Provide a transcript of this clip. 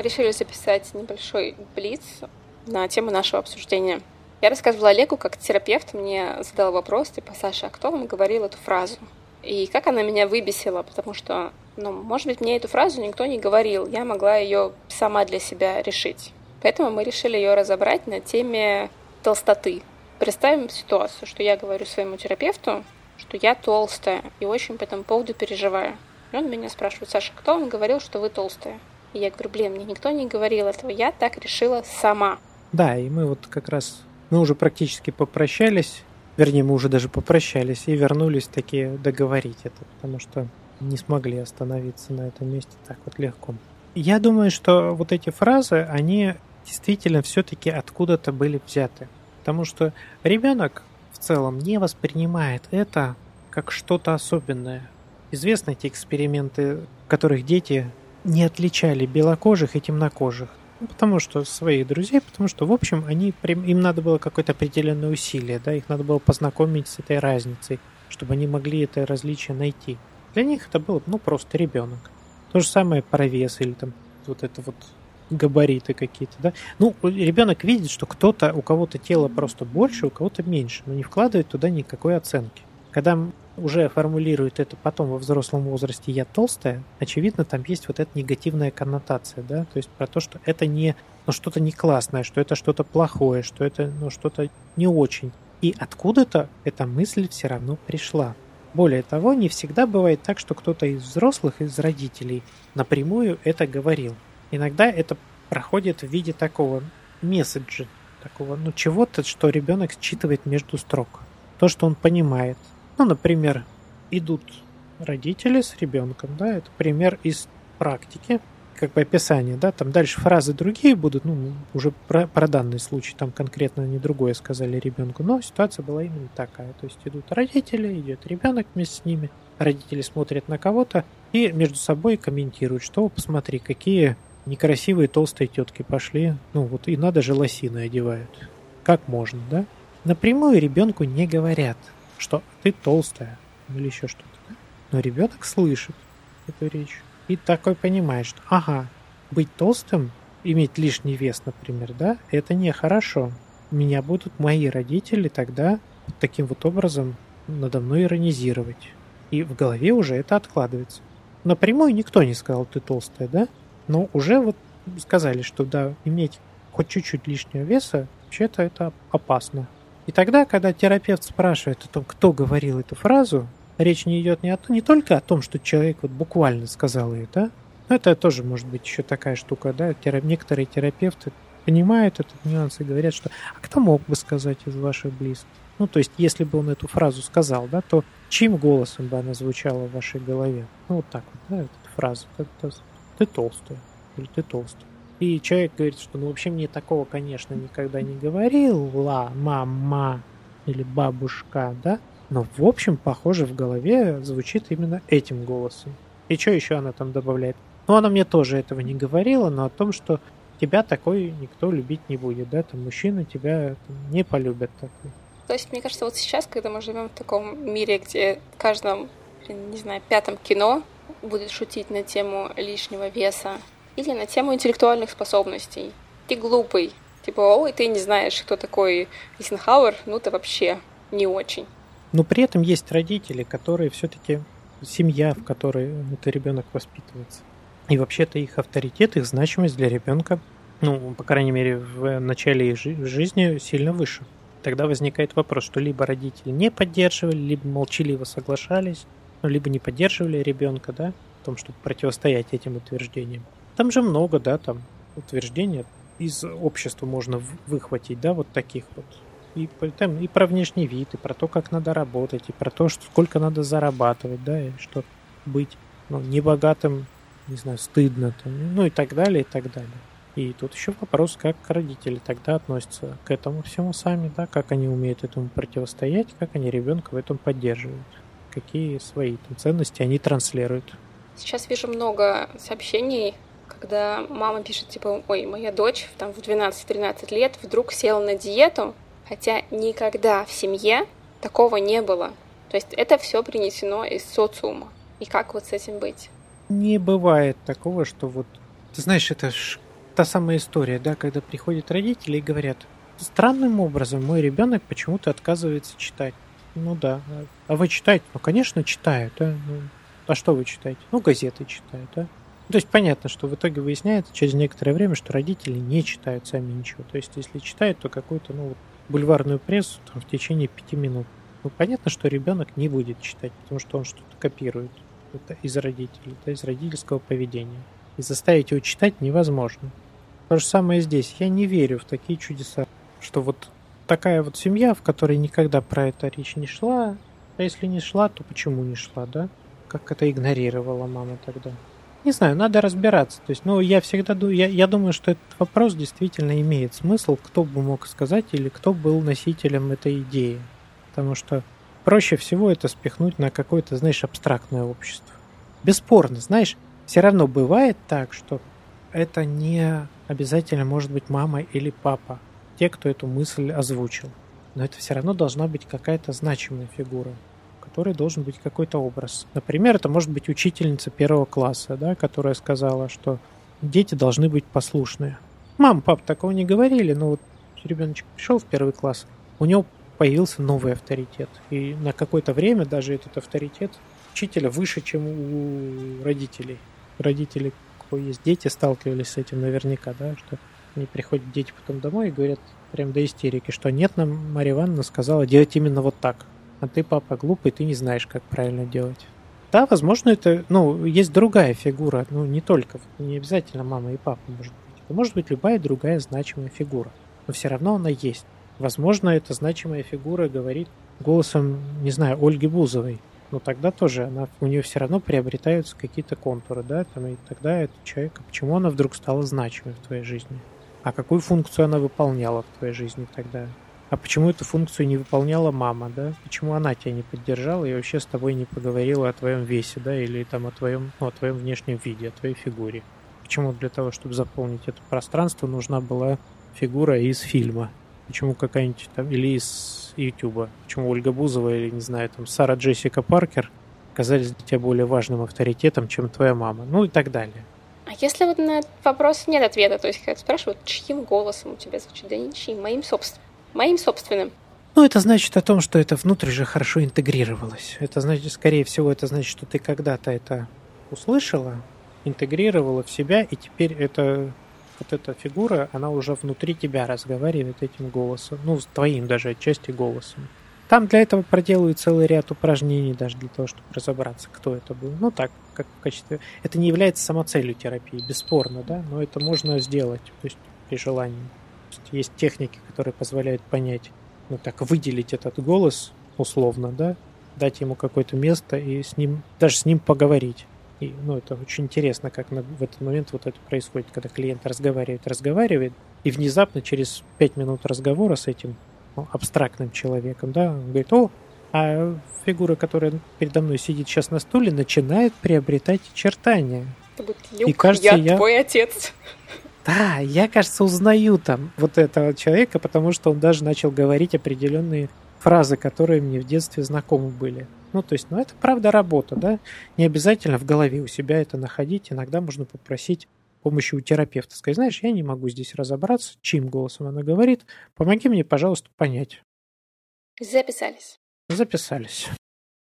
мы решили записать небольшой блиц на тему нашего обсуждения. Я рассказывала Олегу, как терапевт мне задал вопрос, типа, Саша, а кто вам говорил эту фразу? И как она меня выбесила, потому что, ну, может быть, мне эту фразу никто не говорил, я могла ее сама для себя решить. Поэтому мы решили ее разобрать на теме толстоты. Представим ситуацию, что я говорю своему терапевту, что я толстая и очень по этому поводу переживаю. И он меня спрашивает, Саша, кто вам говорил, что вы толстая? И я говорю, блин, мне никто не говорил этого, я так решила сама. Да, и мы вот как раз, мы уже практически попрощались, вернее, мы уже даже попрощались и вернулись такие договорить это, потому что не смогли остановиться на этом месте так вот легко. Я думаю, что вот эти фразы, они действительно все-таки откуда-то были взяты. Потому что ребенок в целом не воспринимает это как что-то особенное. Известны эти эксперименты, в которых дети не отличали белокожих и темнокожих. Ну, потому что своих друзей, потому что, в общем, они, им надо было какое-то определенное усилие, да, их надо было познакомить с этой разницей, чтобы они могли это различие найти. Для них это был, ну, просто ребенок. То же самое про вес или там вот это вот габариты какие-то, да. Ну, ребенок видит, что кто-то, у кого-то тело просто больше, у кого-то меньше, но не вкладывает туда никакой оценки. Когда уже формулирует это потом во взрослом возрасте «я толстая», очевидно, там есть вот эта негативная коннотация, да, то есть про то, что это не, ну, что-то не классное, что это что-то плохое, что это, ну, что-то не очень. И откуда-то эта мысль все равно пришла. Более того, не всегда бывает так, что кто-то из взрослых, из родителей напрямую это говорил. Иногда это проходит в виде такого месседжа, такого, ну, чего-то, что ребенок считывает между строк. То, что он понимает. Ну, например, идут родители с ребенком, да, это пример из практики, как бы описание, да, там дальше фразы другие будут, ну, уже про, про данный случай, там конкретно не другое сказали ребенку, но ситуация была именно такая, то есть идут родители, идет ребенок вместе с ними, родители смотрят на кого-то и между собой комментируют, что посмотри, какие некрасивые толстые тетки пошли, ну вот и надо же лосины одевают. Как можно, да? Напрямую ребенку не говорят, что ты толстая или еще что-то. Но ребенок слышит эту речь и такой понимает, что ага, быть толстым, иметь лишний вес, например, да, это нехорошо. Меня будут мои родители тогда таким вот образом надо мной иронизировать. И в голове уже это откладывается. Напрямую никто не сказал, ты толстая, да? Но уже вот сказали, что да, иметь хоть чуть-чуть лишнего веса, вообще-то это опасно. И тогда, когда терапевт спрашивает о том, кто говорил эту фразу, речь не идет не, о, не только о том, что человек вот буквально сказал ее, да? Но это тоже может быть еще такая штука, да? Терап... Некоторые терапевты понимают этот нюанс и говорят, что а кто мог бы сказать из ваших близких? Ну, то есть, если бы он эту фразу сказал, да, то чьим голосом бы она звучала в вашей голове? Ну, вот так вот, да, эту фразу. Как-то ты толстая, или ты толстый. И человек говорит, что ну вообще мне такого, конечно, никогда не говорила мама или бабушка, да? Но в общем, похоже, в голове звучит именно этим голосом. И что еще она там добавляет? Ну, она мне тоже этого не говорила, но о том, что тебя такой никто любить не будет, да, там мужчина тебя не полюбят такой. То есть, мне кажется, вот сейчас, когда мы живем в таком мире, где в каждом, не знаю, пятом кино будет шутить на тему лишнего веса или на тему интеллектуальных способностей. Ты глупый. Типа, ой, ты не знаешь, кто такой Эйзенхауэр, ну ты вообще не очень. Но при этом есть родители, которые все-таки семья, в которой этот ребенок воспитывается. И вообще-то их авторитет, их значимость для ребенка, ну, по крайней мере, в начале их жизни сильно выше. Тогда возникает вопрос, что либо родители не поддерживали, либо молчаливо соглашались, ну, либо не поддерживали ребенка, да, в том, чтобы противостоять этим утверждениям. Там же много, да, там утверждений из общества можно выхватить, да, вот таких вот. И, там, и про внешний вид, и про то, как надо работать, и про то, что, сколько надо зарабатывать, да, и что быть ну, небогатым, не знаю, стыдно, там, ну и так далее, и так далее. И тут еще вопрос, как родители тогда относятся к этому всему сами, да, как они умеют этому противостоять, как они ребенка в этом поддерживают какие свои там, ценности они транслируют. Сейчас вижу много сообщений, когда мама пишет, типа, ой, моя дочь там, в 12-13 лет вдруг села на диету, хотя никогда в семье такого не было. То есть это все принесено из социума. И как вот с этим быть? Не бывает такого, что вот... Ты знаешь, это ж та самая история, да, когда приходят родители и говорят, странным образом мой ребенок почему-то отказывается читать. Ну да. А вы читаете? Ну, конечно, читают. А, ну, а что вы читаете? Ну, газеты читают, а? То есть понятно, что в итоге выясняется через некоторое время, что родители не читают сами ничего. То есть если читают, то какую-то ну, бульварную прессу там, в течение пяти минут. Ну, понятно, что ребенок не будет читать, потому что он что-то копирует это из родителей, это из родительского поведения. И заставить его читать невозможно. То же самое здесь. Я не верю в такие чудеса, что вот такая вот семья, в которой никогда про это речь не шла, а если не шла, то почему не шла, да? Как это игнорировала мама тогда? Не знаю, надо разбираться. То есть, ну, я всегда я, я думаю, что этот вопрос действительно имеет смысл, кто бы мог сказать или кто был носителем этой идеи. Потому что проще всего это спихнуть на какое-то, знаешь, абстрактное общество. Бесспорно, знаешь, все равно бывает так, что это не обязательно может быть мама или папа, те, кто эту мысль озвучил. Но это все равно должна быть какая-то значимая фигура, которой должен быть какой-то образ. Например, это может быть учительница первого класса, да, которая сказала, что дети должны быть послушные. Мам, пап, такого не говорили, но вот ребеночек пришел в первый класс, у него появился новый авторитет. И на какое-то время даже этот авторитет учителя выше, чем у родителей. Родители, у кого есть дети, сталкивались с этим наверняка, да, что они приходят дети потом домой и говорят прям до истерики, что нет, нам Мария Ивановна сказала делать именно вот так. А ты, папа, глупый, ты не знаешь, как правильно делать. Да, возможно, это, ну, есть другая фигура, ну, не только, не обязательно мама и папа, может быть. Это может быть любая другая значимая фигура. Но все равно она есть. Возможно, эта значимая фигура говорит голосом, не знаю, Ольги Бузовой. Но тогда тоже она, у нее все равно приобретаются какие-то контуры, да, там, и тогда этот человек, почему она вдруг стала значимой в твоей жизни? А какую функцию она выполняла в твоей жизни тогда? А почему эту функцию не выполняла мама, да? Почему она тебя не поддержала и вообще с тобой не поговорила о твоем весе, да, или там о твоем, ну, о твоем внешнем виде, о твоей фигуре? Почему для того, чтобы заполнить это пространство, нужна была фигура из фильма? Почему какая-нибудь там, или из Ютуба? Почему Ольга Бузова или, не знаю, там, Сара Джессика Паркер оказались для тебя более важным авторитетом, чем твоя мама? Ну и так далее. А если вот на этот вопрос нет ответа, то есть как спрашивают, чьим голосом у тебя звучит? Да ничьим, моим собственным. Моим собственным. Ну, это значит о том, что это внутрь же хорошо интегрировалось. Это значит, скорее всего, это значит, что ты когда-то это услышала, интегрировала в себя, и теперь это вот эта фигура, она уже внутри тебя разговаривает этим голосом, ну, с твоим даже отчасти голосом. Там для этого проделают целый ряд упражнений даже для того, чтобы разобраться, кто это был. Ну так, как в качестве... Это не является самоцелью терапии, бесспорно, да, но это можно сделать, то есть при желании. Есть, техники, которые позволяют понять, ну так, выделить этот голос условно, да, дать ему какое-то место и с ним, даже с ним поговорить. И, ну, это очень интересно, как на, в этот момент вот это происходит, когда клиент разговаривает, разговаривает, и внезапно через пять минут разговора с этим ну, абстрактным человеком, да, он говорит, о, а фигура, которая передо мной сидит сейчас на стуле, начинает приобретать очертания. Это будет Люк, и кажется, я, я твой отец. Да, я, кажется, узнаю там вот этого человека, потому что он даже начал говорить определенные фразы, которые мне в детстве знакомы были. Ну, то есть, ну, это правда работа, да? Не обязательно в голове у себя это находить. Иногда можно попросить помощи у терапевта. Сказать, знаешь, я не могу здесь разобраться, чьим голосом она говорит. Помоги мне, пожалуйста, понять. Записались. Записались.